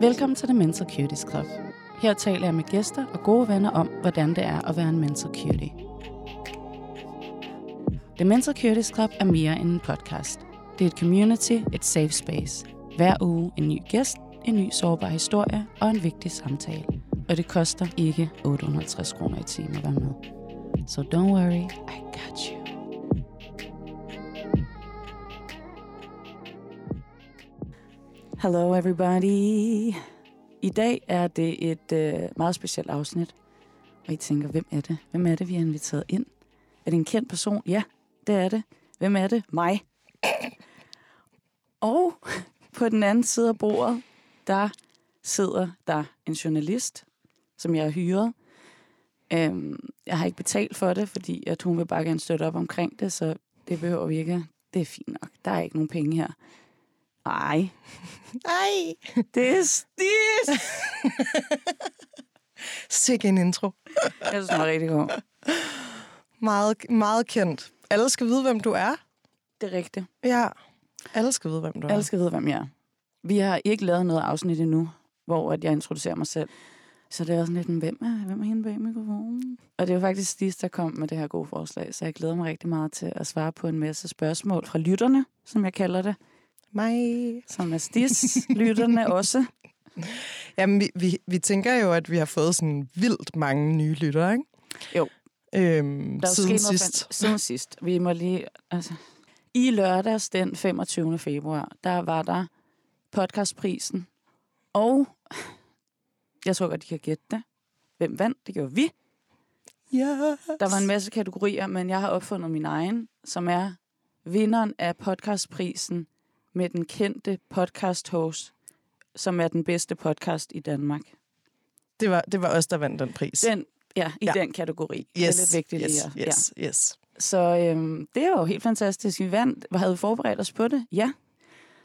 Velkommen til The Mental Cuties Club. Her taler jeg med gæster og gode venner om, hvordan det er at være en mental cutie. The Mental Cuties Club er mere end en podcast. Det er et community, et safe space. Hver uge en ny gæst, en ny sårbar historie og en vigtig samtale. Og det koster ikke 850 kroner i timen at være med. So don't worry, I got you. Hello everybody. I dag er det et øh, meget specielt afsnit. Og I tænker, hvem er det? Hvem er det, vi har inviteret ind? Er det en kendt person? Ja, det er det. Hvem er det? Mig. Og på den anden side af bordet, der sidder der en journalist, som jeg har hyret. Øhm, jeg har ikke betalt for det, fordi at hun vil bare gerne støtte op omkring det, så det behøver vi ikke. Det er fint nok. Der er ikke nogen penge her. Ej, Ej, det er stis. sikke en intro. Jeg synes, den var rigtig god. Meget, meget kendt. Alle skal vide, hvem du er. Det er rigtigt. Ja, alle skal vide, hvem du er. Alle skal vide, hvem jeg er. Vi har ikke lavet noget afsnit endnu, hvor at jeg introducerer mig selv. Så det er også lidt en, hvem er, hvem er hende bag mikrofonen? Og det var faktisk Stis, der kom med det her gode forslag, så jeg glæder mig rigtig meget til at svare på en masse spørgsmål fra lytterne, som jeg kalder det. Mig. Som er Stis, lytterne også. Jamen, vi, vi, vi tænker jo, at vi har fået sådan vildt mange nye lyttere, ikke? Jo. Øhm, Der er siden sidst. fan- Siden sidst. Vi må lige... Altså, I lørdags den 25. februar, der var der podcastprisen. Og jeg tror godt, de kan gætte det. Hvem vandt? Det gjorde vi. Ja. Der var en masse kategorier, men jeg har opfundet min egen, som er vinderen af podcastprisen med den kendte podcast host, som er den bedste podcast i Danmark. Det var, det var os, der vandt den pris. Den, ja, i Ja. den kategori. det er lidt vigtigt yes, lige yes, ja. yes. Så øhm, det er jo helt fantastisk. Vi vandt. Havde vi forberedt os på det? Ja.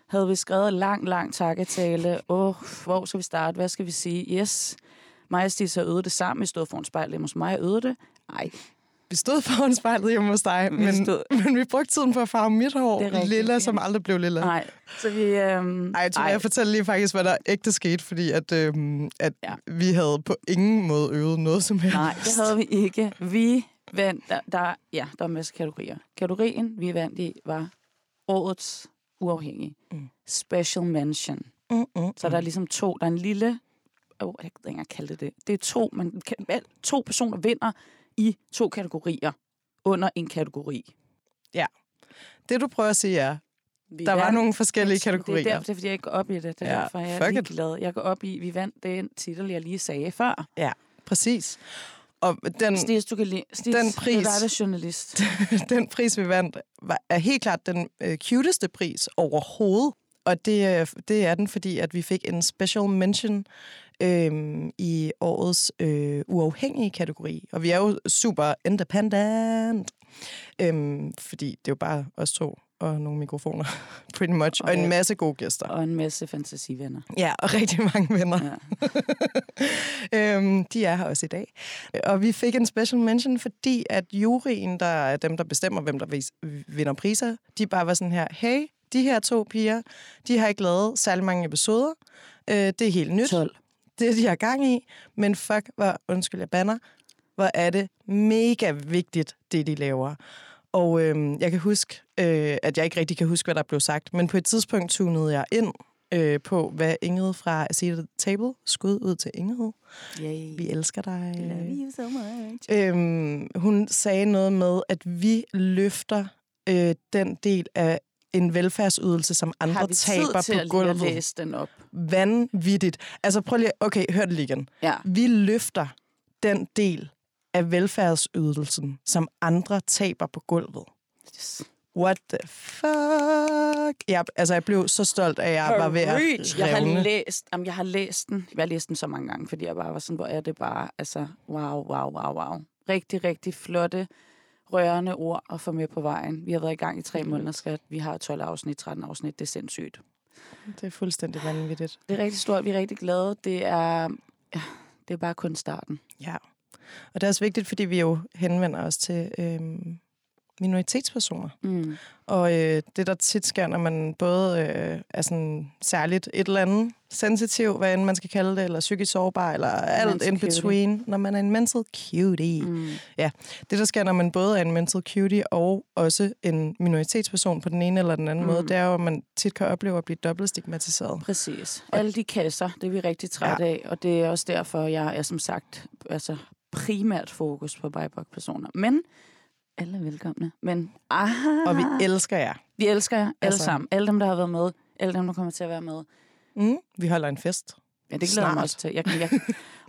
Havde vi skrevet lang, lang takketale? Åh, oh, hvor skal vi starte? Hvad skal vi sige? Yes. Mig og Stis har øvet det sammen. Vi stod foran spejlet hjemme hos mig og øvede det. Ej, Vi stod foran spejlet hjemme hos dig, Vi men, stod- men vi brugte tiden på at farve mit hår. Rigtigt, lilla, ja. som aldrig blev lilla. nej. Så vi... Øhm, Ej, jeg tror, jeg fortæller lige faktisk, hvad der ægte skete, fordi at, øhm, at Ja. vi havde på ingen måde øvet noget som helst. Nej, det havde vi ikke. Vi vandt... Der, der, ja, der var en masse kategorier. Kategorien, vi vandt i, var årets uafhængige. Mm. Special mention. Mm, mm, Så der er ligesom to, der er en lille, oh, jeg kan ikke engang kalde det det. Det er to, man kan, to personer vinder i to kategorier under en kategori. Det, du prøver at sige, er, Vi der var vandt- nogle forskellige kategorier. Det er, derfor, det er, fordi jeg ikke går op i det. Det er Ja, ja, derfor, jeg er ligeglad. Jeg går op i, vi vandt den titel, jeg lige sagde før. Ja, præcis. Og den, Stis, du kan lide. Stis, Den Det pris- er dig, der er journalist. den pris, vi vandt, var, er helt klart den øh, cuteste pris overhovedet. Og det, er- det er den, fordi at vi fik en special mention øhm, i årets øh, uafhængige kategori. Og vi er jo super independent, øhm, fordi det er jo bare os to og nogle mikrofoner, pretty much, og, Og en masse gode gæster. Og en masse fantasivenner. Ja, og rigtig mange venner. Ja. øhm, de er her også i dag. Og vi fik en special mention, fordi at juryen, der er dem, der bestemmer, hvem der vis- vinder priser, de bare var sådan her, hey, de her to piger, de har ikke lavet særlig mange episoder. Øh, det er helt nyt. 12. Det de har gang i. Men fuck, hvor, undskyld, jeg banner, hvor er det mega vigtigt, det de laver. Og øhm, jeg kan huske, øh, at jeg ikke rigtig kan huske, hvad der blev sagt, men på et tidspunkt tunede jeg ind øh, på, hvad Ingrid fra Seat the Table skud ud til Ingrid. Yay. Vi elsker dig. Love you so much. Øhm, hun sagde noget med, at vi løfter øh, den del af en velfærdsydelse, som Har andre vi taber tid til på at, lige at gulvet. læse den op? Vanvittigt. Altså prøv lige, okay, hør det lige igen. Ja. Vi løfter den del af velfærdsydelsen, som andre taber på gulvet. Yes. What the fuck? Jeg, altså, jeg blev så stolt at jeg var ved at Preach. Jeg har læst, jamen, jeg har læst den. Jeg har læst den så mange gange, fordi jeg bare var sådan, hvor er det bare, altså, wow, wow, wow, wow. Rigtig, rigtig flotte, rørende ord at få med på vejen. Vi har været i gang i tre måneder, skat. Vi har 12 afsnit, 13 afsnit. Det er sindssygt. Det er fuldstændig vanvittigt. Det er rigtig stort. Vi er rigtig glade. Det er, ja, det er bare kun starten. Ja. Og det er også vigtigt, fordi vi jo henvender os til øhm, minoritetspersoner. Mm. Og øh, det, der tit sker, når man både øh, er sådan særligt et eller andet sensitiv, hvad end man skal kalde det, eller psykisk sårbar, eller alt Mental in cutie. between, når man er en mental cutie. Mm. Mm. Det, der sker, når man både er en mental cutie og også en minoritetsperson på den ene eller den anden mm. måde, det er jo, at man tit kan opleve at blive dobbelt stigmatiseret. Præcis. Alle de kasser, det er vi rigtig trætte ja. af, og det er også derfor, jeg er som sagt altså, primært fokus på BIPOC-personer. Men alle er velkomne. Men aha, Og vi elsker jer. vi elsker jer alle Altså- sammen. Alle dem, der har været med. Alle dem, der kommer til at være med. Mm. Vi holder en fest. Ja, det glæder jeg mig også til. Jeg, jeg,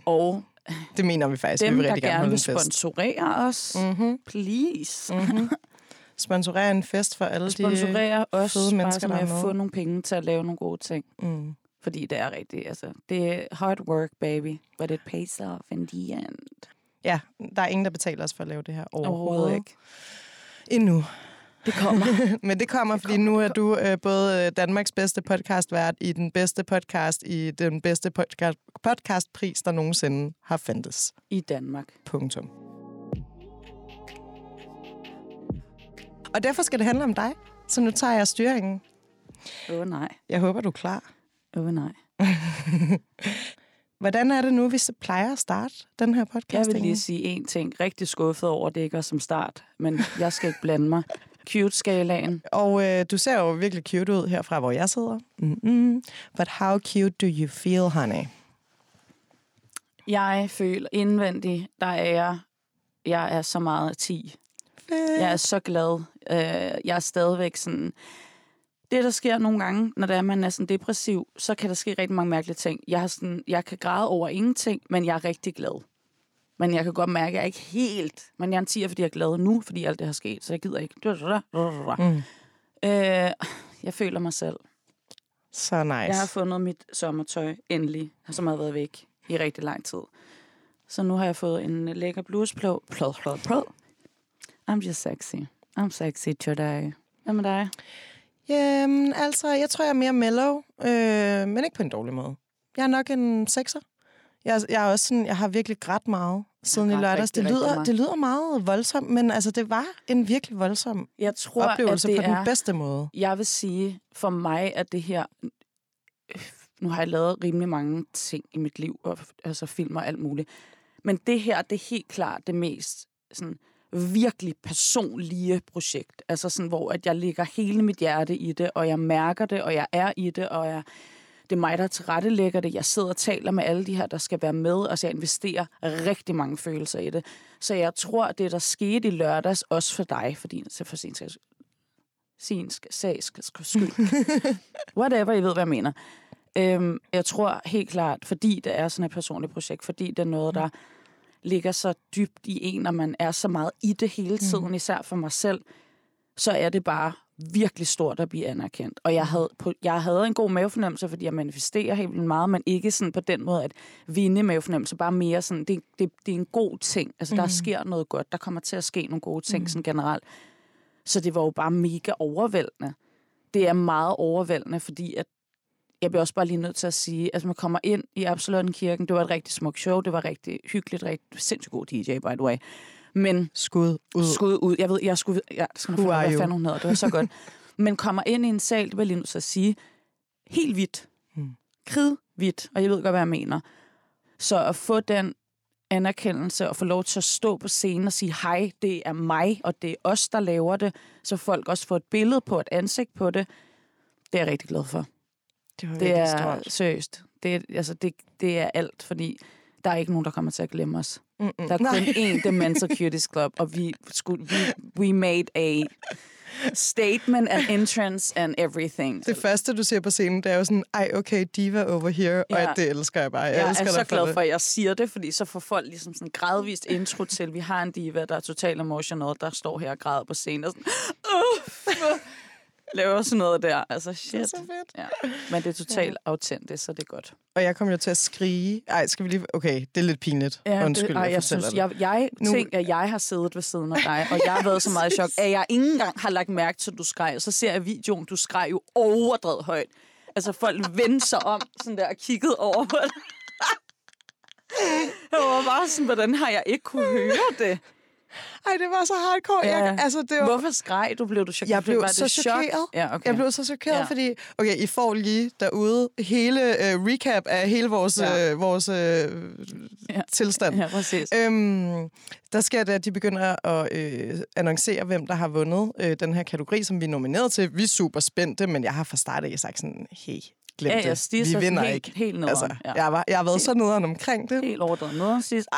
og Det mener vi faktisk. dem, vi vil der rigtig gerne gerne holde vil sponsorere os, Mm-hmm. please. Mm-hmm. Sponsorere en fest for alle Sponsorere os, fede bare mennesker, så der er at få nogle penge til at lave nogle gode ting. Mm. Fordi det er rigtigt, altså. Det er hard work, baby. But it pays off in the end. Ja, der er ingen, der betaler os for at lave det her overhovedet, Overhovedet ikke. Endnu. Det kommer. Men det kommer, fordi kommer, nu er det du øh, både øh, Danmarks bedste podcastvært i den bedste podcast, i den bedste podcast, podcastpris, der nogensinde har fandtes. I Danmark. Punktum. Og derfor skal det handle om dig. Så nu tager jeg styringen. Åh oh, nej. Jeg håber, du er klar. Åh oh, nej. Hvordan er det nu, vi plejer at starte den her podcast? Jeg vil lige sige en ting. Rigtig skuffet over, at det ikke er som start. Men jeg skal ikke blande mig. Cute-skalaen. Og øh, du ser jo virkelig cute ud herfra, hvor jeg sidder. Mm-mm. But how cute do you feel, honey? Jeg føler indvendigt, der er jeg, jeg er så meget 10. Jeg er så glad. Øh, jeg er stadigvæk sådan... Det, der sker nogle gange, når det er, man er sådan depressiv, så kan der ske rigtig mange mærkelige ting. Jeg, har sådan, jeg kan græde over ingenting, men jeg er rigtig glad. Men jeg kan godt mærke, at jeg er ikke helt... Men jeg er en 10'er, fordi jeg er glad nu, fordi alt det har sket, så jeg gider ikke. Mm. Øh, jeg føler mig selv. Så nice. Jeg har fundet mit sommertøj, endelig, som har været væk i rigtig lang tid. Så nu har jeg fået en lækker bluesplå. Plød, plød, plød. I'm just sexy. I'm sexy today. Hvad med dig? Jamen, altså, jeg tror, jeg er mere mellow, øh, men ikke på en dårlig måde. Jeg er nok en sekser. Jeg, jeg er også sådan, jeg har virkelig grædt meget siden i grædt lørdags. rigtig, Det lyder, meget. det lyder meget voldsomt, men altså, det var en virkelig voldsom Jeg tror, oplevelse at det på er, den bedste måde. Jeg vil sige, for mig er det her... Nu har jeg lavet rimelig mange ting i mit liv, og, altså film og alt muligt. Men det her, det er helt klart det mest sådan, virkelig personlige projekt. Altså sådan, hvor at jeg lægger hele mit hjerte i det, og jeg mærker det, og jeg er i det, og jeg, det er mig, der tilrettelægger det. Jeg sidder og taler med alle de her, der skal være med, og så jeg investerer rigtig mange følelser i det. Så jeg tror, at det, der skete i lørdags, også for dig, fordi så for sin sags sin sk- sag sk- sk- skyld. Whatever, I ved, hvad jeg mener. Øhm, jeg tror helt klart, fordi det er sådan et personligt projekt, fordi det er noget, der ligger så dybt i en, og man er så meget i det hele tiden, især for mig selv, så er det bare virkelig stort at blive anerkendt. Og jeg havde, på, jeg havde en god mavefornemmelse, fordi jeg manifesterer helt vildt meget, men ikke sådan på den måde at vinde mavefornemmelse, bare mere sådan, det, det, det er en god ting. Altså, der sker noget godt, der kommer til at ske nogle gode ting sådan generelt. Så det var jo bare mega overvældende. Det er meget overvældende, fordi at jeg bliver også bare lige nødt til at sige, at man kommer ind i Absalon-kirken, det var et rigtig smukt show, det var rigtig hyggeligt, rigtig sindssygt god DJ, by the way. Men Skud ud. skud ud, jeg ved, jeg skulle, jeg skal nok Who finde hvad fanden hun hedder, det var så godt. Men kommer ind i en sal, det var lige nødt til at sige, helt hvidt. Mm. Kridhvidt, og jeg ved godt, hvad jeg mener. Så at få den anerkendelse og få lov til at stå på scenen og sige, hej, det er mig, og det er os, der laver det, så folk også får et billede på, et ansigt på det, det er jeg rigtig glad for. Det var Det er stort. seriøst. Det er, altså, det, det er alt, fordi der er ikke nogen, der kommer til at glemme os. Mm-mm. Der er kun én The Cuties Club, og vi, skulle, vi we made a statement and entrance and everything. Det første, du ser på scenen, det er jo sådan, ej, okay, diva over here, og Ja. at det elsker jeg bare. Jeg, Jeg elsker er så dig for glad det. for, at jeg siger det, fordi så får folk ligesom sådan gradvist intro til, vi har en diva, der er totalt emotional, der står her og græder på scenen og sådan, laver sådan noget der. Altså, Det shit. er så fedt. Ja. Men det er totalt autentisk, så det er godt. Og jeg kom jo til at skrige. Ej, skal vi lige... Okay, det er lidt pinligt. Undskyld, det, ej, jeg, jeg synes, det. jeg, jeg Nu- tænker, at jeg har siddet ved siden af dig, og jeg har været så meget i chok, at jeg ikke engang har lagt mærke til, at du skreg. Og så ser jeg videoen, du skreg jo overdrevet højt. Altså, folk vendte sig om sådan der og kiggede over på det. Jeg var bare sådan, hvordan har jeg ikke kunne høre det? Ej, det var så hardcore. Ja. Jeg, altså, det var, Hvorfor skreg du? Blev du chokeret? Jeg blev var så chokeret. Ja, okay. Jeg blev så chokeret, Ja. fordi... Okay, I får lige derude hele uh, recap af hele vores, Ja. uh, vores uh, Ja. tilstand. Ja, præcis. Øhm, der sker det, at de begynder at øh, annoncere, hvem der har vundet øh, den her kategori, som vi er nomineret til. Vi er super spændte, men jeg har fra start af sagt sådan, hey, glem Ja, det. vi vinder helt, ikke. helt nederen. Altså, ja. jeg, var, jeg har været så nederen omkring det, Helt overdrevet noget sidst.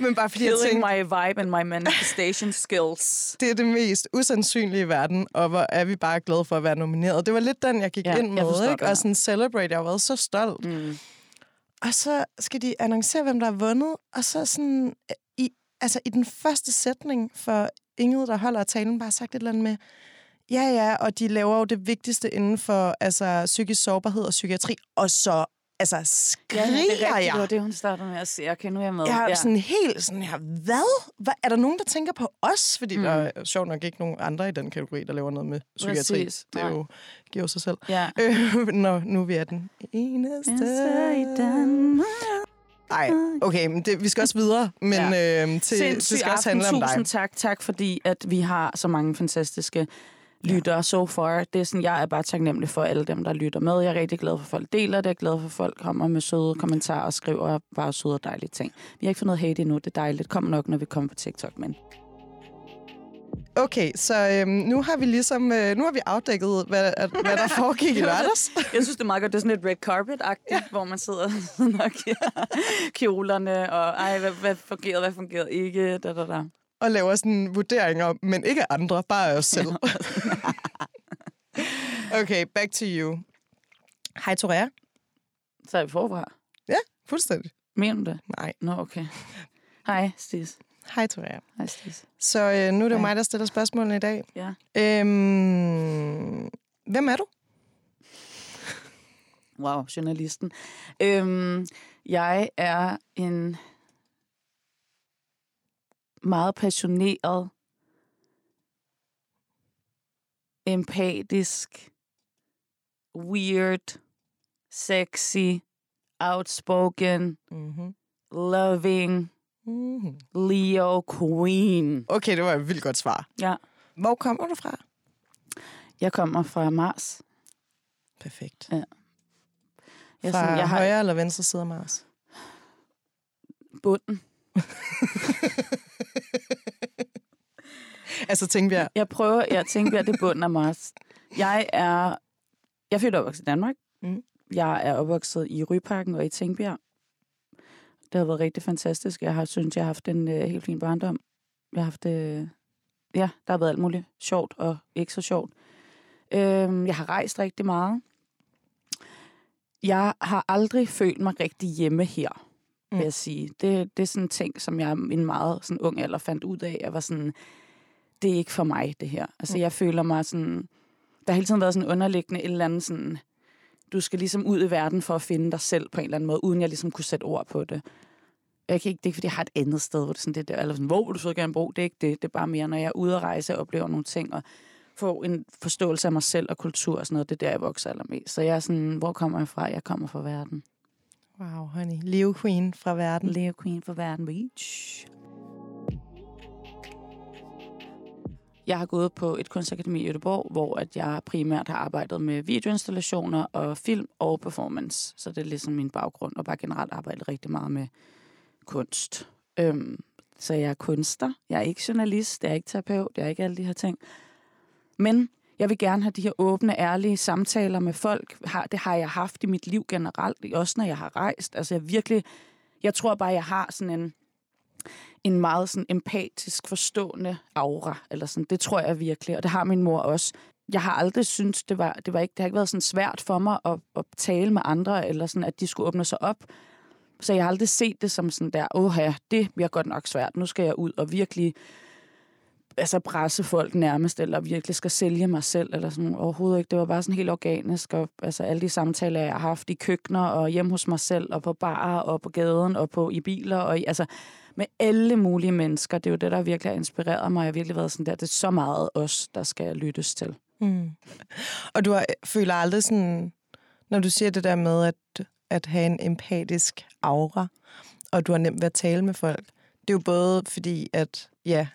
Men bare fordi jeg killing tænkte, my vibe and my manifestation skills. det er det mest usandsynlige i verden, og hvor er vi bare glade for at være nomineret. Det var lidt den, jeg gik Ja, ja, ind jeg med, forstår ikke? det. og sådan celebrate. Jeg har været så stolt. Mm. Og så skal de annoncere, hvem der har vundet, og så sådan, i, altså i den første sætning for Ingrid, der holder talen, bare sagt et eller andet med, ja ja, og de laver jo det vigtigste inden for altså, psykisk sårbarhed og psykiatri, og så altså, skriger Ja, det er rigtigt. Det jeg. var det, hun startede med at sige. Okay, nu er jeg med. Jeg er ja. sådan helt sådan her, hvad? hvad? Er der nogen, der tænker på os? Fordi Mm. der er sjovt nok ikke nogen andre i den kategori, der laver noget med psykiatri. Præcis. Det er jo, giver jo sig selv. ja. Øh, når nu vi er den eneste. i Danmark. Nej, okay, men det, vi skal også videre, men ja. øhm, til, det Sindssyg skal også aften. handle om dig. Tusind tak, tak, fordi at vi har så mange fantastiske lyttere so far. Det er sådan, jeg er bare taknemmelig for alle dem, der lytter med. Jeg er rigtig glad for, at folk deler det. Jeg er glad for, at folk kommer med søde kommentarer og skriver bare søde og dejlige ting. Vi har ikke fået noget hate endnu. Det er dejligt. Det kommer nok, når vi kommer på TikTok, men... Okay, så øhm, nu har vi ligesom øh, nu har vi afdækket, hvad, at, hvad der foregik i lørdags. Jeg synes, det er meget godt. Det er sådan lidt red carpet-agtigt, ja. hvor man sidder og kjolerne, og ej, hvad, hvad fungerede, hvad fungerede ikke, da, da, da. Og laver sådan vurderinger, men ikke andre, bare os selv. okay, back to you. Hej, Torea. Så er vi forfra. Ja, fuldstændig. Mener du det? Nej. Nå, okay. Hej, Stis. Hej, Torea. Hej, Stis. Så øh, nu er det jo mig, der stiller spørgsmålene i dag. Ja. Øhm, hvem er du? Wow, journalisten. Øhm, jeg er en meget passioneret, empatisk, weird, sexy, outspoken, Mm-hmm. loving, Mm-hmm. Leo Queen. Okay, det var et vildt godt svar. Ja. Hvor kommer du fra? Jeg kommer fra Mars. Perfekt. Jeg, er Fra sådan, jeg har højre eller venstre side af Mars? bunden. Altså, tænkte jeg, Jeg prøver, jeg tænker, det er bunden af Mars. Jeg er, jeg født opvokset i Danmark. Mm. Jeg er opvokset i Ryparken og i Tingbjerg. Det har været rigtig fantastisk. Jeg har synes, jeg har haft en øh, helt fin barndom. Jeg har haft, øh, ja, der har været alt muligt sjovt og ikke så sjovt. Øhm, jeg har rejst rigtig meget. Jeg har aldrig følt mig rigtig hjemme her, vil Mm. jeg sige. Det, det er sådan en ting, som jeg i en meget sådan, ung alder fandt ud af. Jeg var sådan, det er ikke for mig, det her. Altså, Mm. jeg føler mig sådan... Der har hele tiden været sådan underliggende et eller andet sådan... Du skal ligesom ud i verden for at finde dig selv på en eller anden måde, uden jeg ligesom kunne sætte ord på det. Jeg kan ikke, det er ikke, fordi jeg har et andet sted, hvor det er sådan det der, eller sådan, hvor vil du så gerne bo? Det er ikke det. Det er bare mere, når jeg er ude at rejse og oplever nogle ting, og få en forståelse af mig selv og kultur og sådan noget. Det er der, jeg vokser allermest. Så jeg er sådan, hvor kommer jeg fra? Jeg kommer fra verden. Wow, honey, Leo Queen fra verden. Leo Queen fra verden Beach. Jeg har gået på et kunstakademi i Göteborg, hvor at jeg primært har arbejdet med videoinstallationer og film og performance. Så det er ligesom min baggrund, og bare generelt arbejdet rigtig meget med kunst. Øhm, så jeg er kunstner. Jeg er ikke journalist, jeg er ikke terapeut, jeg er ikke alle de her ting. Men jeg vil gerne have de her åbne, ærlige samtaler med folk. Har- Det har jeg haft i mit liv generelt, også når jeg har rejst. Altså jeg virkelig, jeg tror bare, jeg har sådan en, en meget sådan empatisk, forstående aura. Eller sådan. Det tror jeg virkelig, og det har min mor også. Jeg har aldrig syntes, det var, det var ikke, det har ikke været sådan svært for mig at, at tale med andre, eller sådan, at de skulle åbne sig op. Så jeg har aldrig set det som sådan der, åh ja, det bliver godt nok svært. Nu skal jeg ud og virkelig altså presse folk nærmest, eller virkelig skal sælge mig selv, eller sådan overhovedet ikke. Det var bare sådan helt organisk, og altså alle de samtaler, jeg har haft i køkkener, og hjemme hos mig selv, og på barer, og på gaden, og på i biler, og i, altså med alle mulige mennesker. Det er jo det, der virkelig har inspireret mig. Jeg har virkelig været sådan der, det er så meget os, der skal lyttes til. Mm. Og du har, føler aldrig sådan, når du siger det der med at, at have en empatisk aura, og du har nemt ved at tale med folk, det er jo både fordi, at ja,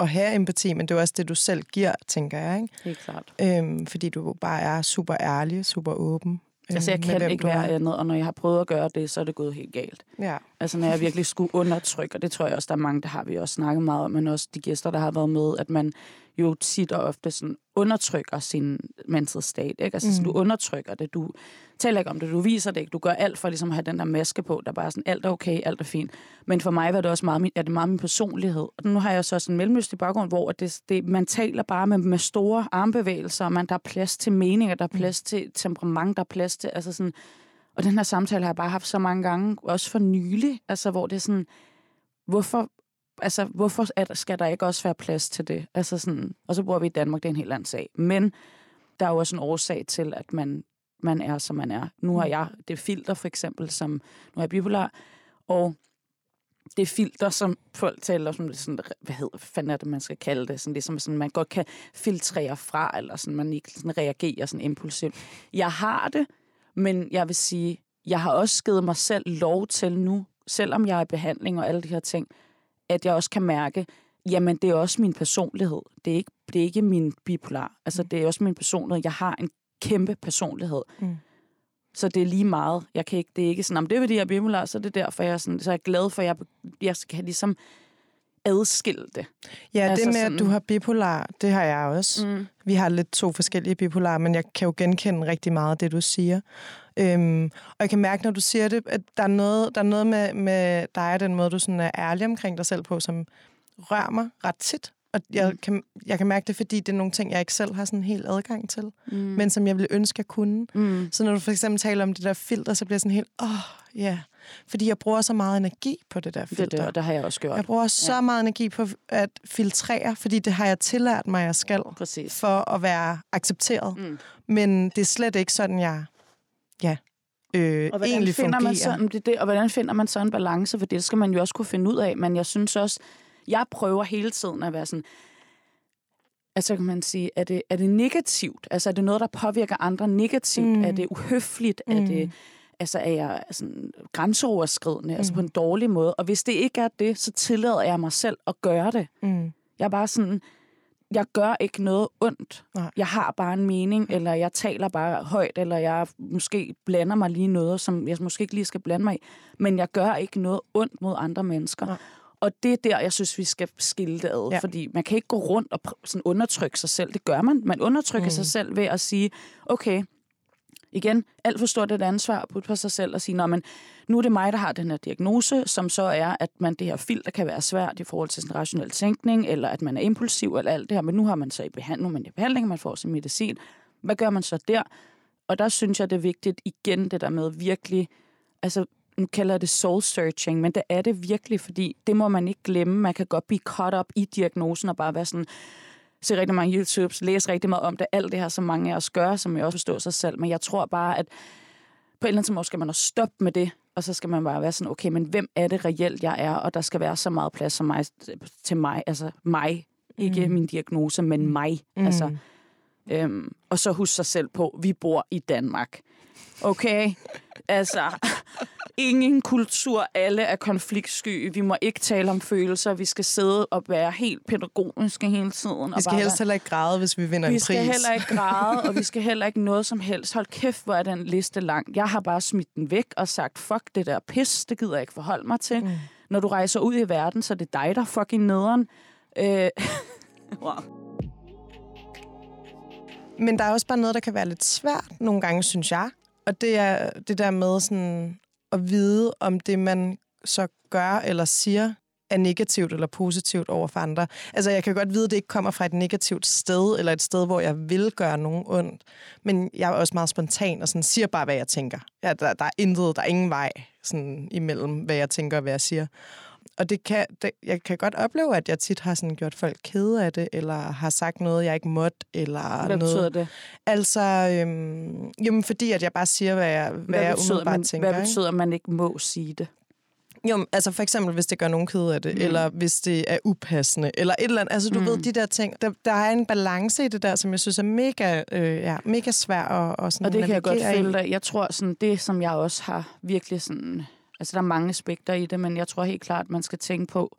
at have empati, men det er også det, du selv giver, tænker jeg. Ikke? Helt klart. Øhm, fordi du bare er super ærlig, super åben. Altså, jeg øhm, kan ikke være andet, og når jeg har prøvet at gøre det, så er det gået helt galt. Ja. Altså, når jeg virkelig skulle undertrykke, og det tror jeg også, der er mange, der har vi også snakket meget om, men også de gæster, der har været med, at man jo tit og ofte sådan undertrykker sin mental state, ikke? Altså, mm. Mm. du undertrykker det, du taler ikke om det, du viser det ikke, du gør alt for ligesom at have den der maske på, der bare er sådan, alt er okay, alt er fint. Men for mig var det også meget, min- er det meget min personlighed. Og nu har jeg så sådan en mellemøstlig baggrund, hvor det, det, man taler bare med, med store armbevægelser, og man, der er plads til meninger, der er plads til temperament, der er plads til, altså sådan, og den her samtale har jeg bare haft så mange gange, også for nylig, altså hvor det er sådan, hvorfor, altså, hvorfor der, skal der ikke også være plads til det? Altså sådan, og så bor vi i Danmark, det er en helt anden sag. Men der er jo også en årsag til, at man, man er, som man er. Nu har jeg det filter for eksempel, som nu er jeg bipolar, og det filter, som folk taler om, sådan, hvad hedder, hvad fanden er det, man skal kalde det, sådan, det som sådan, man godt kan filtrere fra, eller sådan, man ikke sådan reagerer sådan impulsivt. Jeg har det, men jeg vil sige, jeg har også givet mig selv lov til nu, selvom jeg er i behandling og alle de her ting, at jeg også kan mærke, jamen det er også min personlighed. Det er ikke, det er ikke min bipolar. Altså det er også min personlighed. Jeg har en kæmpe personlighed. Mm. Så det er lige meget. Jeg kan ikke, det er ikke sådan, om det er fordi jeg er bipolar, så er det derfor, jeg er, sådan, så er jeg glad for, at jeg, jeg kan ligesom adskille det. Ja, Altså det med, sådan- at du har bipolar, det har jeg også. Mm. Vi har lidt to forskellige bipolar, men jeg kan jo genkende rigtig meget af det, du siger. Øhm, og jeg kan mærke, når du siger det, at der er noget, der er noget med, med dig og den måde, du sådan er ærlig omkring dig selv på, som rører mig ret tit. Og jeg, Mm. kan, jeg kan mærke det, fordi det er nogle ting, jeg ikke selv har sådan helt adgang til, Mm. men som jeg ville ønske, jeg kunne. Mm. Så når du for eksempel taler om det der filter, så bliver jeg sådan helt, åh, oh, ja. Yeah. Fordi jeg bruger så meget energi på det der filter. Det, det, og det har jeg også gjort. Jeg bruger så Ja. meget energi på at filtrere, fordi det har jeg tillært mig, at jeg skal, Præcis. for at være accepteret. Mm. Men det er slet ikke sådan, jeg ja, øh, Og hvordan egentlig finder fungerer. man sådan, det, det, og hvordan finder man så en balance? For det skal man jo også kunne finde ud af. Men jeg synes også, jeg prøver hele tiden at være sådan, altså kan man sige, er det, er det negativt? Altså er det noget, der påvirker andre negativt? Mm. Er det uhøfligt? Mm. Er det, altså er jeg sådan grænseoverskridende, mm. altså Mm. på en dårlig måde? Og hvis det ikke er det, så tillader jeg mig selv at gøre det. Mm. Jeg er bare sådan, jeg gør ikke noget ondt. Nej. Jeg har bare en mening, eller jeg taler bare højt, eller jeg måske blander mig lige noget, som jeg måske ikke lige skal blande mig i. Men jeg gør ikke noget ondt mod andre mennesker. Nej. Og det er der, jeg synes, vi skal skille det ad. Ja. Fordi man kan ikke gå rundt og sådan undertrykke sig selv. Det gør man. Man undertrykker mm. sig selv ved at sige, okay, igen, alt for stort et ansvar at putte på sig selv og sige, Nå, men nu er det mig, der har den her diagnose, som så er, at man det her filter kan være svært i forhold til sin rationel tænkning, eller at man er impulsiv, eller alt det her. Men nu har man så i behandling, nu man i behandling, man får sin medicin. Hvad gør man så der? Og der synes jeg, det er vigtigt igen, det der med virkelig, altså nu kalder jeg det soul searching, men det er det virkelig, fordi det må man ikke glemme. Man kan godt blive caught up i diagnosen og bare være sådan, se rigtig mange YouTubes, læse rigtig meget om det, alt det her, som mange af os gør, som jeg også forstår sig selv. Men jeg tror bare, at på et eller andet tidspunkt skal man også stoppe med det, og så skal man bare være sådan, okay, men hvem er det reelt, jeg er? Og der skal være så meget plads som mig, til mig, altså mig, ikke Mm. min diagnose, men mig. Mm. Altså, øhm, og så husk sig selv på, vi bor i Danmark. Okay? altså, ingen kultur, alle er konfliktsky. Vi må ikke tale om følelser. Vi skal sidde og være helt pædagogiske hele tiden. Vi skal helst heller ikke græde, hvis vi vinder vi en pris. skal heller ikke græde, og vi skal heller ikke noget som helst. Hold kæft, hvor er den liste lang. Jeg har bare smidt den væk og sagt, fuck det der pis, det gider jeg ikke forholde mig til. Mm. Når du rejser ud i verden, så er det dig, der er fucking nederen. Øh, wow. Men der er også bare noget, der kan være lidt svært nogle gange, synes jeg. Og det er det der med sådan at vide, om det, man så gør eller siger, er negativt eller positivt over for andre. Altså, jeg kan godt vide, at det ikke kommer fra et negativt sted, eller et sted, hvor jeg vil gøre nogen ondt. Men jeg er også meget spontan, og sådan siger bare, hvad jeg tænker. Ja, der, der er intet, der er ingen vej sådan, imellem, hvad jeg tænker og hvad jeg siger. Og det kan, det, jeg kan godt opleve, at jeg tit har sådan gjort folk kede af det, eller har sagt noget, jeg ikke måtte, eller Hvad noget. betyder det? Altså, øhm, jamen fordi, at jeg bare siger, hvad jeg, hvad Hvad jeg umiddelbart man, tænker. hvad betyder, at man ikke må sige det? Jo, altså for eksempel, hvis det gør nogen ked af det, Mm. eller hvis det er upassende, eller et eller andet. Altså, du Mm. ved, de der ting. Der, der er en balance i det der, som jeg synes er mega, øh, ja, mega svær at, og sådan Og det kan jeg godt føle dig. Jeg tror sådan, det, som jeg også har virkelig sådan... Altså, der er mange aspekter i det, men jeg tror helt klart, man skal tænke på,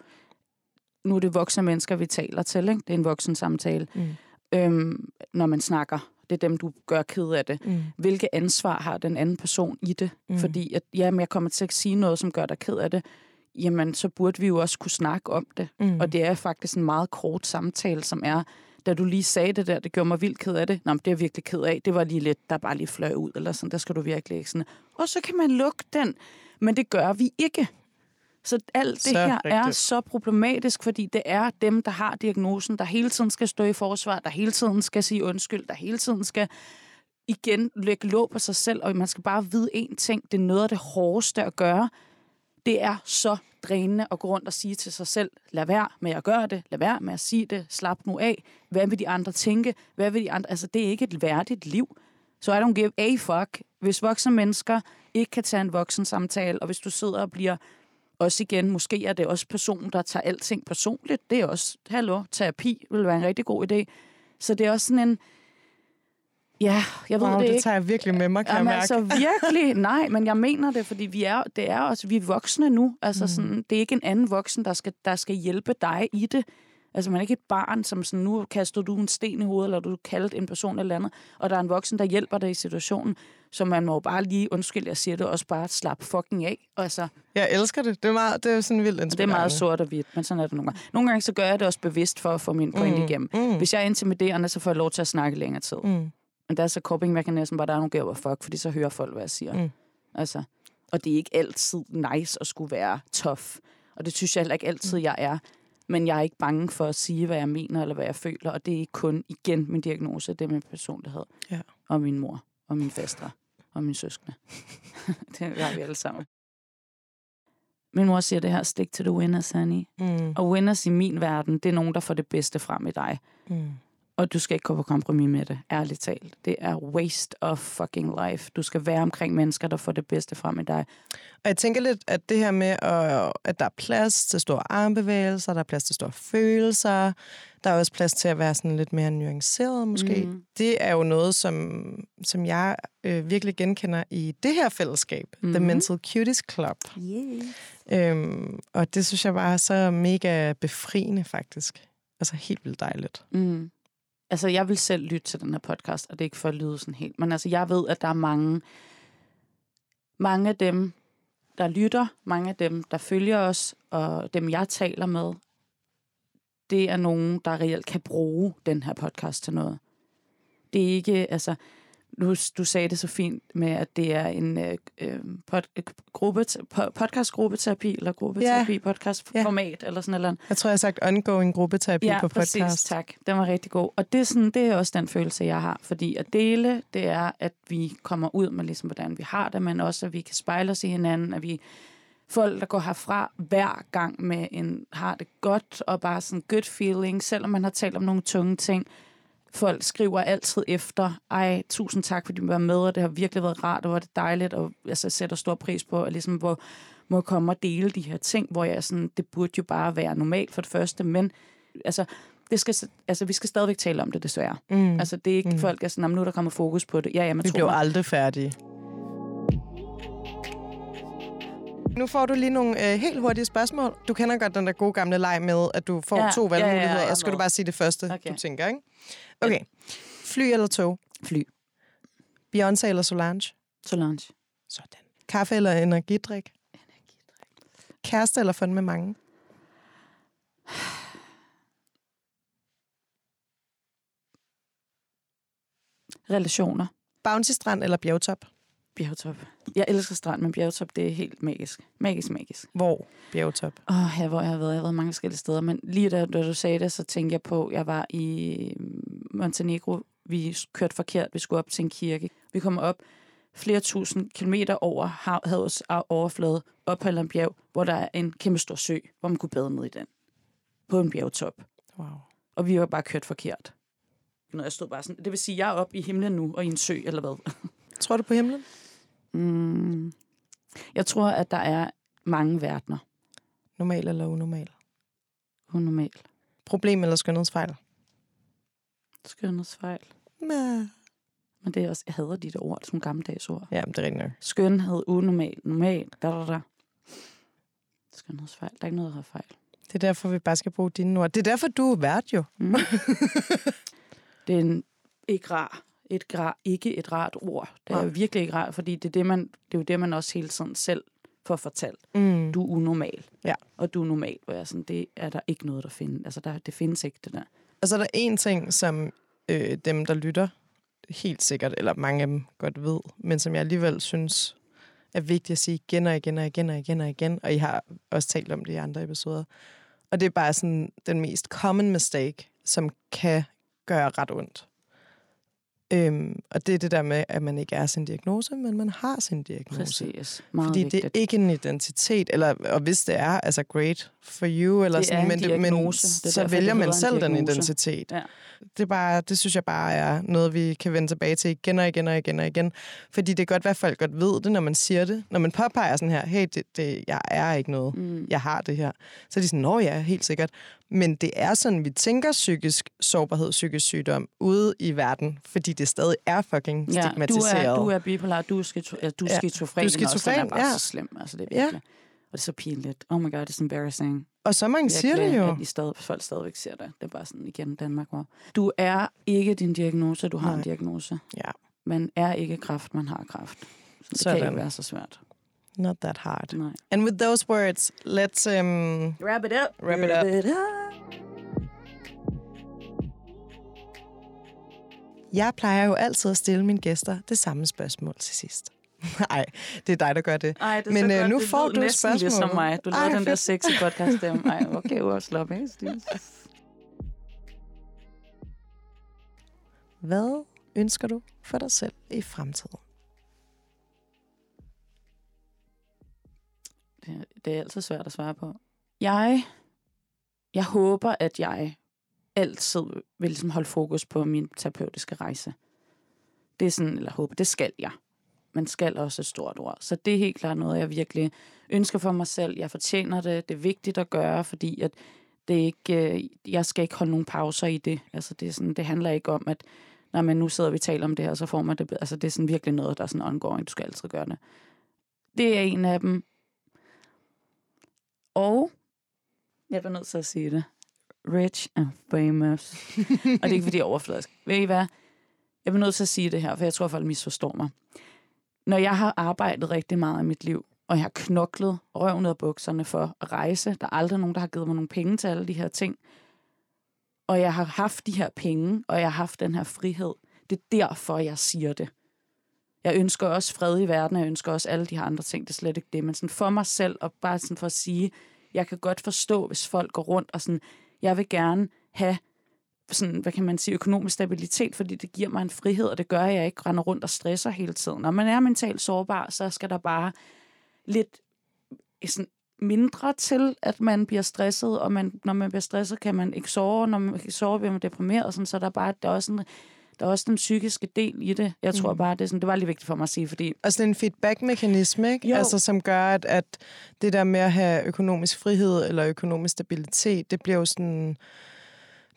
nu er det voksne mennesker, vi taler til, ikke? det er en voksen samtale, Mm. øhm, når man snakker. Det er dem, du gør ked af det. Mm. Hvilke ansvar har den anden person i det? Mm. Mm. Fordi at, jamen, jeg kommer til at sige noget, som gør dig ked af det. Jamen, så burde vi jo også kunne snakke om det. Mm. Og det er faktisk en meget kort samtale, som er, da du lige sagde det der, det gjorde mig vildt ked af det. Nå, men det er jeg virkelig ked af. Det var lige lidt, der bare lige fløj ud, eller sådan. Der skal du virkelig ikke sådan. Og så kan man lukke den. Men det gør vi ikke. Så alt det Så her er rigtigt. så problematisk, fordi det er dem, der har diagnosen, der hele tiden skal stå i forsvar, der hele tiden skal sige undskyld, der hele tiden skal igen lægge låg på sig selv, og man skal bare vide én ting. Det er noget af det hårdeste at gøre. Det er så drænende at gå rundt og sige til sig selv, lad være med at gøre det, lad være med at sige det, slap nu af. Hvad vil de andre tænke? Hvad vil de andre... Altså, det er ikke et værdigt liv. Så I don't give a fuck. Hvis voksne mennesker ikke kan tage en voksen samtale, og hvis du sidder og bliver også igen, måske er det også personen, der tager alting personligt. Det er også, hallo, terapi vil være en rigtig god idé. Så det er også sådan en, ja, jeg ved Wow, det det ikke. tager jeg virkelig med mig, kan Jamen, jeg mærke. altså virkelig, nej, men jeg mener det, fordi vi er, det er også, vi er voksne nu. Altså, mm. sådan, det er ikke en anden voksen, der skal, der skal hjælpe dig i det. Altså, man er ikke et barn, som sådan, nu kaster du en sten i hovedet, eller du kaldt en person eller andet, og der er en voksen, der hjælper dig i situationen. Så man må jo bare lige, undskyld, jeg siger det, også bare slap fucking af. Altså, Jeg elsker det. Det er, meget, det er sådan vildt og det er inspirerende. meget sort og hvidt, men sådan er det nogle gange. Nogle gange så gør jeg det også bevidst for at få min pointe Mm, igennem. mm. Hvis jeg er intimiderende, så får jeg lov til at snakke længere tid. Mm. Men der er så coping mechanism, hvor der er nogle giver fuck, fordi så hører folk, hvad jeg siger. Mm. Altså, og det er ikke altid nice at skulle være tough. Og det synes jeg heller ikke altid, jeg er. Men jeg er ikke bange for at sige, hvad jeg mener eller hvad jeg føler. Og det er ikke kun igen min diagnose, det er min personlighed. Ja. Og min mor. Og min fæstre. Og min søskende. det har vi alle sammen. Min mor siger det her, stick to the winners, honey. Mm. Og winners i min verden, det er nogen, der får det bedste frem i dig. Mm. Og du skal ikke gå på kompromis med det, ærligt talt. Det er waste of fucking life. Du skal være omkring mennesker, der får det bedste frem i dig. Og jeg tænker lidt, at det her med, at, at der er plads til store armbevægelser, der er plads til store følelser, der er også plads til at være sådan lidt mere nuanceret måske. Mhm. Det er jo noget, som, som jeg øh, virkelig genkender i det her fællesskab, mm-hmm. The. Mental Cuties Club. Yeah. Øhm, og det synes jeg bare er så mega befriende faktisk. Altså helt vildt dejligt. Mm. Altså, jeg vil selv lytte til den her podcast, og det er ikke for at lyde sådan helt. Men altså, jeg ved, at der er mange, mange af dem, der lytter, mange af dem, der følger os, og dem, jeg taler med, det er nogen, der reelt kan bruge den her podcast til noget. Det er ikke, altså, nu, du sagde det så fint med, at det er en øh, øh, pod, øh, gruppe, po, podcast-gruppeterapi, eller gruppeterapi, podcast-format, eller sådan noget. eller. Jeg tror, jeg har sagt ongoing gruppeterapi Ja, på præcis, podcast. tak. Den var rigtig god. Og det er, sådan, det er også den følelse, jeg har. Fordi at dele, det er, at vi kommer ud med, ligesom, hvordan vi har det, men også, at vi kan spejle os i hinanden, at vi folk, der går herfra hver gang med en har det godt, og bare sådan good feeling, selvom man har talt om nogle tunge ting. Folk skriver altid efter, ej, tusind tak, fordi du var med, og det har virkelig været rart, og var det dejligt, og altså, jeg sætter stor pris på, at ligesom, hvor må komme og dele de her ting, hvor jeg sådan, det burde jo bare være normalt for det første, men altså, det skal, altså, vi skal stadigvæk tale om det, desværre. Mm. Altså, det er ikke Mm. folk, der er sådan, "Nå, nu er der kommer fokus på det. Ja, ja, men Vi blev mig. aldrig færdige. Nu får du lige nogle øh, helt hurtige spørgsmål. Du kender godt den der gode gamle leg med, at du får Ja, to ja, ja, valgmuligheder, jeg er og så skal du bare sige det første, Okay. du tænker, ikke? Okay. Fly eller tog? Fly. Beyoncé eller Solange? Solange. Sådan. Kaffe eller energidrik? Kæreste eller fun med mange? Relationer. Bouncy strand eller bjergtop? Bjergtop. Jeg elsker strand, men bjergtop, det er helt magisk. Magisk, magisk. Hvor bjergtop? Åh, oh, her, hvor jeg har været. Jeg har været mange forskellige steder, men lige da, da du sagde det, så tænkte jeg på, at jeg var i Montenegro. Vi kørte forkert. Vi skulle op til en kirke. Vi kom op flere tusind kilometer over hav- havets overflade, op på en bjerg, hvor der er en kæmpe stor sø, hvor man kunne bade ned i den. På en bjergtop. Wow. Og vi var bare kørt forkert. Når jeg stod bare sådan, det vil sige, jeg er oppe i himlen nu, og i en sø, eller hvad? Tror du på himlen? Mm. Jeg tror, at der er mange verdener. Normal eller unormal? Unormal. Problem eller skønhedsfejl? Skønhedsfejl. Nah. Men det er også, jeg hader de der ord, sådan nogle gammeldags ord. Ja, men det er rigtigt nok. Skønhed, unormal, normal, da, da, da. Skønhedsfejl. Der er ikke noget, der har fejl. Det er derfor, vi bare skal bruge dine ord. Det er derfor, du er vært jo. Mm. det er en ikke rar, et rar, ikke et rart ord. Det er jo virkelig ikke rart, fordi det er, det, man, det er jo det, man også hele tiden selv får fortalt. Mm. Du er unormal. Ja. Og du er normal. Hvor jeg er sådan, det er der ikke noget, der findes. Altså, der, det findes ikke, det der. Og så er der en ting, som øh, dem, der lytter, helt sikkert, eller mange af dem godt ved, men som jeg alligevel synes er vigtigt at sige igen og igen og igen og igen og igen, og I har også talt om det i andre episoder. Og det er bare sådan den mest common mistake, som kan gøre ret ondt. Øhm, og det er det der med, at man ikke er sin diagnose, men man har sin diagnose. Præcis. Meget Fordi vigtigt. det er ikke en identitet, eller, og hvis det er, altså great for you, eller Det sådan, en men, det, men diagnose. Det så derfor, vælger man selv den diagnose. identitet. Ja. Det, er bare, det synes jeg bare er noget, vi kan vende tilbage til igen og igen og igen og igen. Fordi det kan godt være, at folk godt ved det, når man siger det. Når man påpeger sådan her, hey, det, det, jeg er ikke noget. Mm. Jeg har det her. Så er de sådan, nå ja, helt sikkert. Men det er sådan, vi tænker psykisk sårbarhed, psykisk sygdom ude i verden, fordi det stadig er fucking Ja, du stigmatiseret. er, du er bipolar, du er, skizofren, ja, du er Ja, skizofren, du er også, den er skizofren, bare ja. så slem. Altså, det er Ja. virkelig. Og det er så pinligt. Oh my god, it's embarrassing. Og så mange siger det Virkelig, jo. At de stadig, folk stadigvæk ser det. Det er bare sådan igen Danmark, hvor du er ikke din diagnose, du har Nej. en diagnose. Ja. Man er ikke kraft, man har kraft. Så det Sådan. kan ikke være så svært. Not that hard. Nej. And with those words, let's um, Wrap it up. Wrap it up. it up. Jeg plejer jo altid at stille mine gæster det samme spørgsmål til sidst. Nej, det er dig, der gør det. Ej, det er Men, øh, godt. nu det får du næsten ligesom spørgsmålet. mig. Du Ej, lavede den der sexy podcast stemme. Ej, okay, hvor slap af. Hvad ønsker du for dig selv i fremtiden? Det, det er altid svært at svare på. Jeg, jeg håber, at jeg altid vil ligesom holde fokus på min terapeutiske rejse. Det er sådan, eller håber, det skal jeg. Man skal også et stort ord. Så det er helt klart noget, jeg virkelig ønsker for mig selv. Jeg fortjener det. Det er vigtigt at gøre, fordi at det er ikke, øh, jeg skal ikke holde nogen pauser i det. Altså det, er sådan, det handler ikke om, at når man nu sidder vi taler om det her, så får man det. Altså det er sådan virkelig noget, der er sådan ongoing. Du skal altid gøre det. Det er en af dem. Og jeg bliver nødt til at sige det. Rich and famous. og det er ikke, fordi jeg er overfladisk. Ved I hvad? Jeg bliver nødt til at sige det her, for jeg tror, folk misforstår mig. Når jeg har arbejdet rigtig meget i mit liv, og jeg har knoklet røven ud af bukserne for at rejse, der er aldrig nogen, der har givet mig nogle penge til alle de her ting, og jeg har haft de her penge, og jeg har haft den her frihed, det er derfor, jeg siger det. Jeg ønsker også fred i verden, og jeg ønsker også alle de her andre ting, det er slet ikke det, men sådan for mig selv, og bare sådan for at sige, jeg kan godt forstå, hvis folk går rundt og sådan, jeg vil gerne have sådan, hvad kan man sige, økonomisk stabilitet, fordi det giver mig en frihed, og det gør, at jeg ikke render rundt og stresser hele tiden. Når man er mentalt sårbar, så skal der bare lidt øh, sådan, mindre til, at man bliver stresset, og man, når man bliver stresset, kan man ikke sove, når man ikke sover, bliver man deprimeret, sådan, så der er bare, der er også en, der er også den psykiske del i det. Jeg tror Mm. bare, det, er sådan, det var lige vigtigt for mig at sige, fordi Og sådan en feedback-mekanisme, ikke? Jo. Altså, som gør, at, at det der med at have økonomisk frihed eller økonomisk stabilitet, det bliver jo sådan...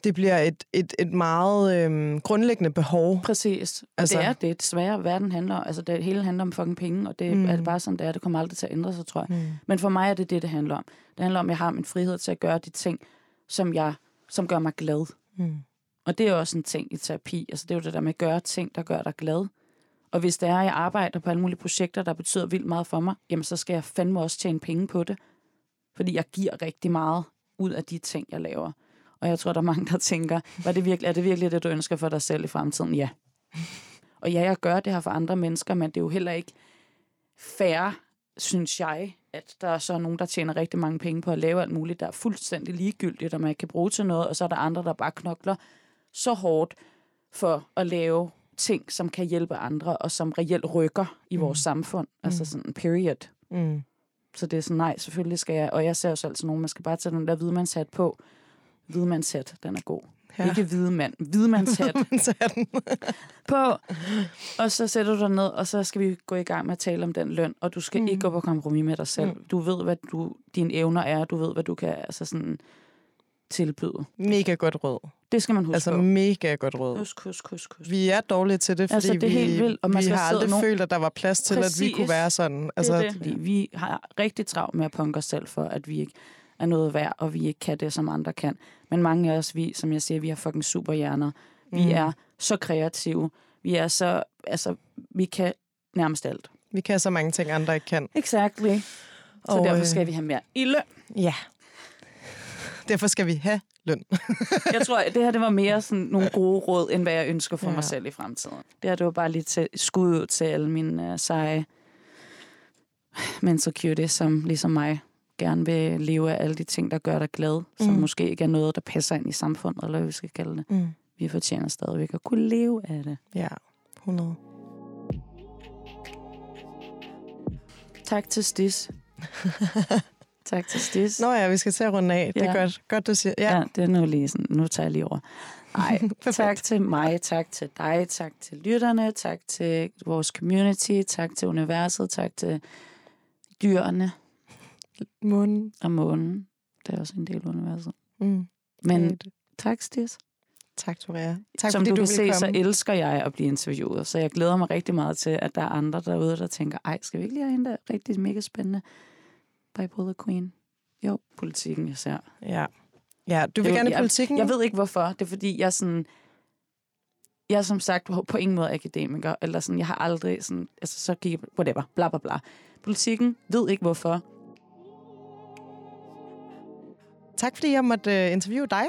Det bliver et, et, et meget øhm, grundlæggende behov. Præcis. Altså- Altså, det er det. Desværre, verden handler, altså det hele handler om fucking penge, og det mm. er det bare sådan, det er. Det kommer aldrig til at ændre sig, tror jeg. Mm. Men for mig er det det, det handler om. Det handler om, at jeg har min frihed til at gøre de ting, som, jeg, som gør mig glad. Mm. Og det er også en ting i terapi. Altså, det er jo det der med at gøre ting, der gør dig glad. Og hvis det er, at jeg arbejder på alle mulige projekter, der betyder vildt meget for mig, jamen så skal jeg fandme også tjene penge på det. Fordi jeg giver rigtig meget ud af de ting, jeg laver. Og jeg tror, der er mange, der tænker, var det virkelig, er det virkelig det, du ønsker for dig selv i fremtiden? Ja. Og ja, jeg gør det her for andre mennesker, men det er jo heller ikke fair, synes jeg, at der er så nogen, der tjener rigtig mange penge på at lave alt muligt, der er fuldstændig ligegyldigt, og man ikke kan bruge til noget, og så er der andre, der bare knokler så hårdt for at lave ting, som kan hjælpe andre, og som reelt rykker i vores Mm. samfund. Altså sådan en period. Mm. Så det er sådan, nej, selvfølgelig skal jeg, og jeg ser også altid nogen, man skal bare tage den der hvidmandshat på. Hvidmandshat, den er god. Ja. Ikke hvidmand, hvidmandshat Så er den. på. Og så sætter du dig ned, og så skal vi gå i gang med at tale om den løn. Og du skal Mm. mm. ikke gå på kompromis med dig selv. Mm. Mm. Du ved, hvad du, dine evner er. Du ved, hvad du kan altså sådan, tilbyde. Mega godt råd. Det skal man huske Altså på. mega godt råd. Husk, husk, husk, husk. Vi er dårlige til det, fordi Altså, det er vi, helt vildt, og man vi har aldrig nu- følt, at der var plads til, at vi Præcis. kunne være sådan. Altså, Altså, det er det. Fordi vi har rigtig travlt med at punke os selv for, at vi ikke... er noget værd, og vi ikke kan det, som andre kan. Men mange af os, vi, som jeg siger, vi har fucking superhjerner. Vi Mm. er så kreative. Vi er så, altså, vi kan nærmest alt. Vi kan så mange ting, andre ikke kan. Exactly. Så Og, derfor øh, skal vi have mere i løn. Ja. Derfor skal vi have løn. Jeg tror, at det her det var mere sådan nogle gode råd, end hvad jeg ønsker for Ja. mig selv i fremtiden. Det her det var bare lige til, skud ud til alle mine uh, seje mental cuties, som ligesom mig gerne vil leve af alle de ting, der gør dig glad, som Mm. måske ikke er noget, der passer ind i samfundet, eller hvad vi skal kalde det. Mm. Vi fortjener stadigvæk at kunne leve af det. Ja, 100. Tak til Stis. tak til Stis. Nå ja, vi skal til at runde af. Det er Ja. godt. Godt, du siger. Ja, Ja, det er nu lige sådan. Nu tager jeg lige over. Perfekt. tak til mig, tak til dig, tak til lytterne, tak til vores community, tak til universet, tak til dyrene Munden. og månen. Det er også en del af universet. Mm. Men Fedt. tak, Stis. Tak, Toria. Tak, Som fordi du, du, kan se, så komme. elsker jeg at blive interviewet. Så jeg glæder mig rigtig meget til, at der er andre derude, der tænker, ej, skal vi ikke lige have en der er rigtig mega spændende bipolar queen? Jo, politikken især. Ja. ja, du vil Jo, gerne i jeg- politikken? Jeg ved ikke hvorfor. Det er fordi, jeg sådan... Jeg er som sagt på, på ingen måde akademiker, eller sådan, jeg har aldrig sådan, altså så gik jeg, whatever, bla bla bla. Politikken, ved ikke hvorfor. Tak, fordi jeg måtte uh, interviewe dig.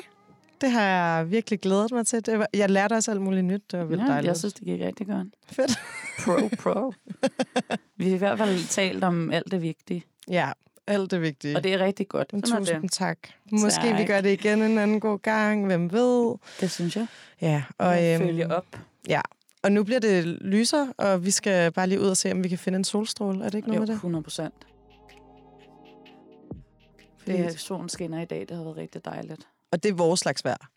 Det har jeg virkelig glædet mig til. Det var, jeg lærte også alt muligt nyt. Det var vildt Ja, dejligt. jeg synes, det gik rigtig godt. Fedt. Pro, pro. Vi har i hvert fald talt om alt det vigtige, Ja, alt det vigtige. og det er rigtig godt. Men Sådan Tusind det. tak. Måske vi Tak. gør det igen en anden god gang. Hvem ved? det synes jeg. Ja, og, Og øhm, følge op. og nu bliver det lyser, og vi skal bare lige ud og se, om vi kan finde en solstråle. Er det ikke noget Jo, med det? 100 procent. Det er solen skinner i dag, det har været rigtig dejligt. Og det er vores slags vejr.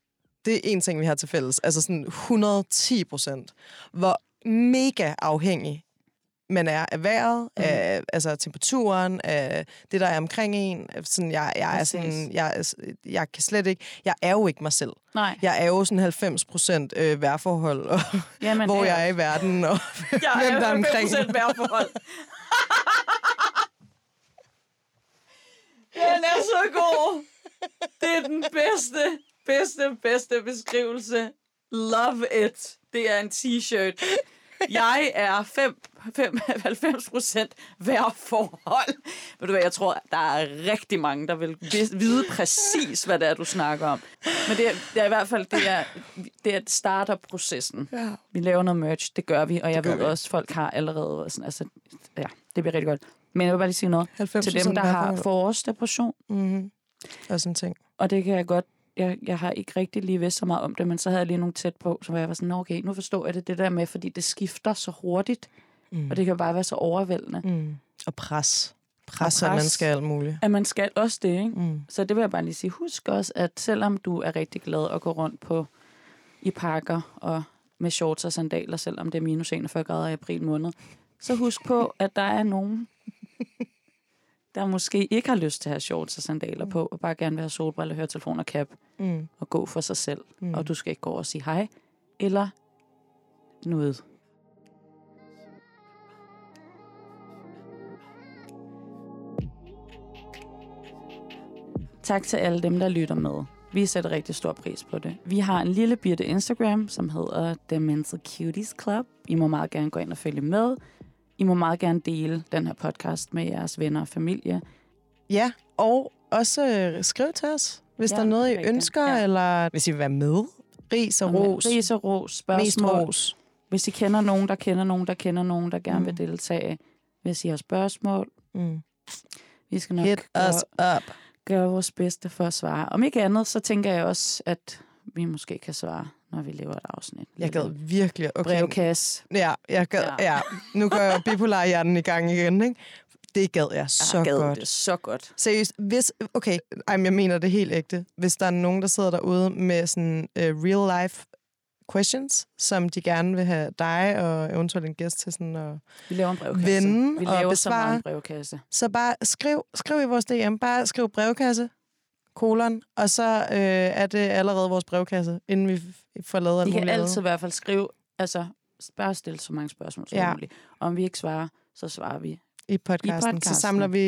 Det er en ting, vi har til fælles. Altså sådan 110 procent. Hvor mega afhængig man er af vejret, mm. af altså temperaturen, af det, der er omkring en. Sådan, jeg, jeg, er sådan, jeg, er- jeg kan slet ikke... Jeg er jo ikke mig selv. Nej, Jeg er jo sådan 90 procent øh, vejrforhold, og Jamen, hvor jeg er i verden, og Jeg hvem der er omkring. 5% vejrforhold. Den er så god. Det er den bedste, bedste, bedste beskrivelse. Love it. Det er en t-shirt. Jeg er 5, 5, 90 procent vejrforhold. Ved du hvad, jeg tror, der er rigtig mange, der vil vide præcis, hvad det er, du snakker om. Men det er, det er i hvert fald, det er, det er starter-processen. Ja. Vi laver noget merch, det gør vi, og jeg ved vi. også, folk har allerede sådan, altså, ja, det bliver rigtig godt. Men jeg vil bare lige sige noget 90 til dem, der har forårsdepression, Mm-hmm. Og sådan ting. og det kan jeg godt, jeg, jeg har ikke rigtig lige vidst så meget om det, men så havde jeg lige nogle tæt på, så var jeg var sådan, "Nå, okay, nu forstår jeg det, det der med, fordi det skifter så hurtigt, Mm. og det kan bare være så overvældende, Mm. Og pres. Pres, Og at pres. man skal alt muligt. at man skal også det, ikke? Mm. Så det vil jeg bare lige sige. Husk også, at selvom du er rigtig glad at gå rundt på i parker og med shorts og sandaler, selvom det er minus 41 grader i april måned, så husk på, at der er nogen, der måske ikke har lyst til at have shorts og sandaler på, og bare gerne vil have solbriller, høretelefon og cap, Mm. og gå for sig selv. Mm. Mm. Og du skal ikke gå over og sige hej, eller noget. Tak til alle dem, der lytter med. Vi sætter rigtig stor pris på det. Vi har en lille bitte Instagram, som hedder The Mental Cuties Club. I må meget gerne gå ind og følge med. I må meget gerne dele den her podcast med jeres venner og familie. Ja, og også øh, skriv til os, hvis Ja, der er noget, I rigtigt. ønsker, Ja. eller hvis I vil være med. Ris og ros. Ris og ros, Mest spørgsmål. ros. Hvis I kender nogen, der kender nogen, der kender nogen, der gerne Mm. vil deltage. Hvis I har spørgsmål, Mm. vi skal nok Hit us up. Gøre vores bedste for at svare. Om ikke andet, så tænker jeg også, at vi måske kan svare, når vi laver et afsnit. Jeg gad virkelig. Okay. Brevkasse. Ja, jeg gad, ja. Ja. Nu går jeg bipolar hjernen i gang igen, ikke? Det gad jeg så jeg gad godt. det så godt. Seriøst, hvis, okay, ej, men jeg mener det helt ægte. Hvis der er nogen, der sidder derude med sådan uh, real life questions, som de gerne vil have dig og eventuelt en gæst til sådan at... Vi laver en brevkasse. Vende vi og laver så besvare. meget en brevkasse. Så bare skriv, skriv i vores DM, bare skriv brevkasse, kolon, og så øh, er det allerede vores brevkasse, inden vi får lavet alt De kan altid i hvert fald skrive, altså bare stille så mange spørgsmål som ja. muligt. Og om vi ikke svarer, så svarer vi i podcasten. I podcasten. Så samler vi...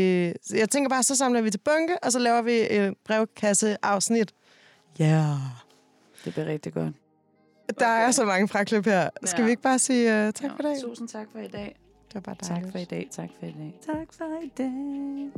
Jeg tænker bare, så samler vi til bunke, og så laver vi et brevkasse-afsnit. Ja. Yeah. Det bliver rigtig godt. Der er så mange fraklip her. Skal Ja. vi ikke bare sige uh, tak Ja, for i dag? Tusind tak for i dag. Det var bare Tak dejligt. for i dag. Tak for i dag. Tak for i dag.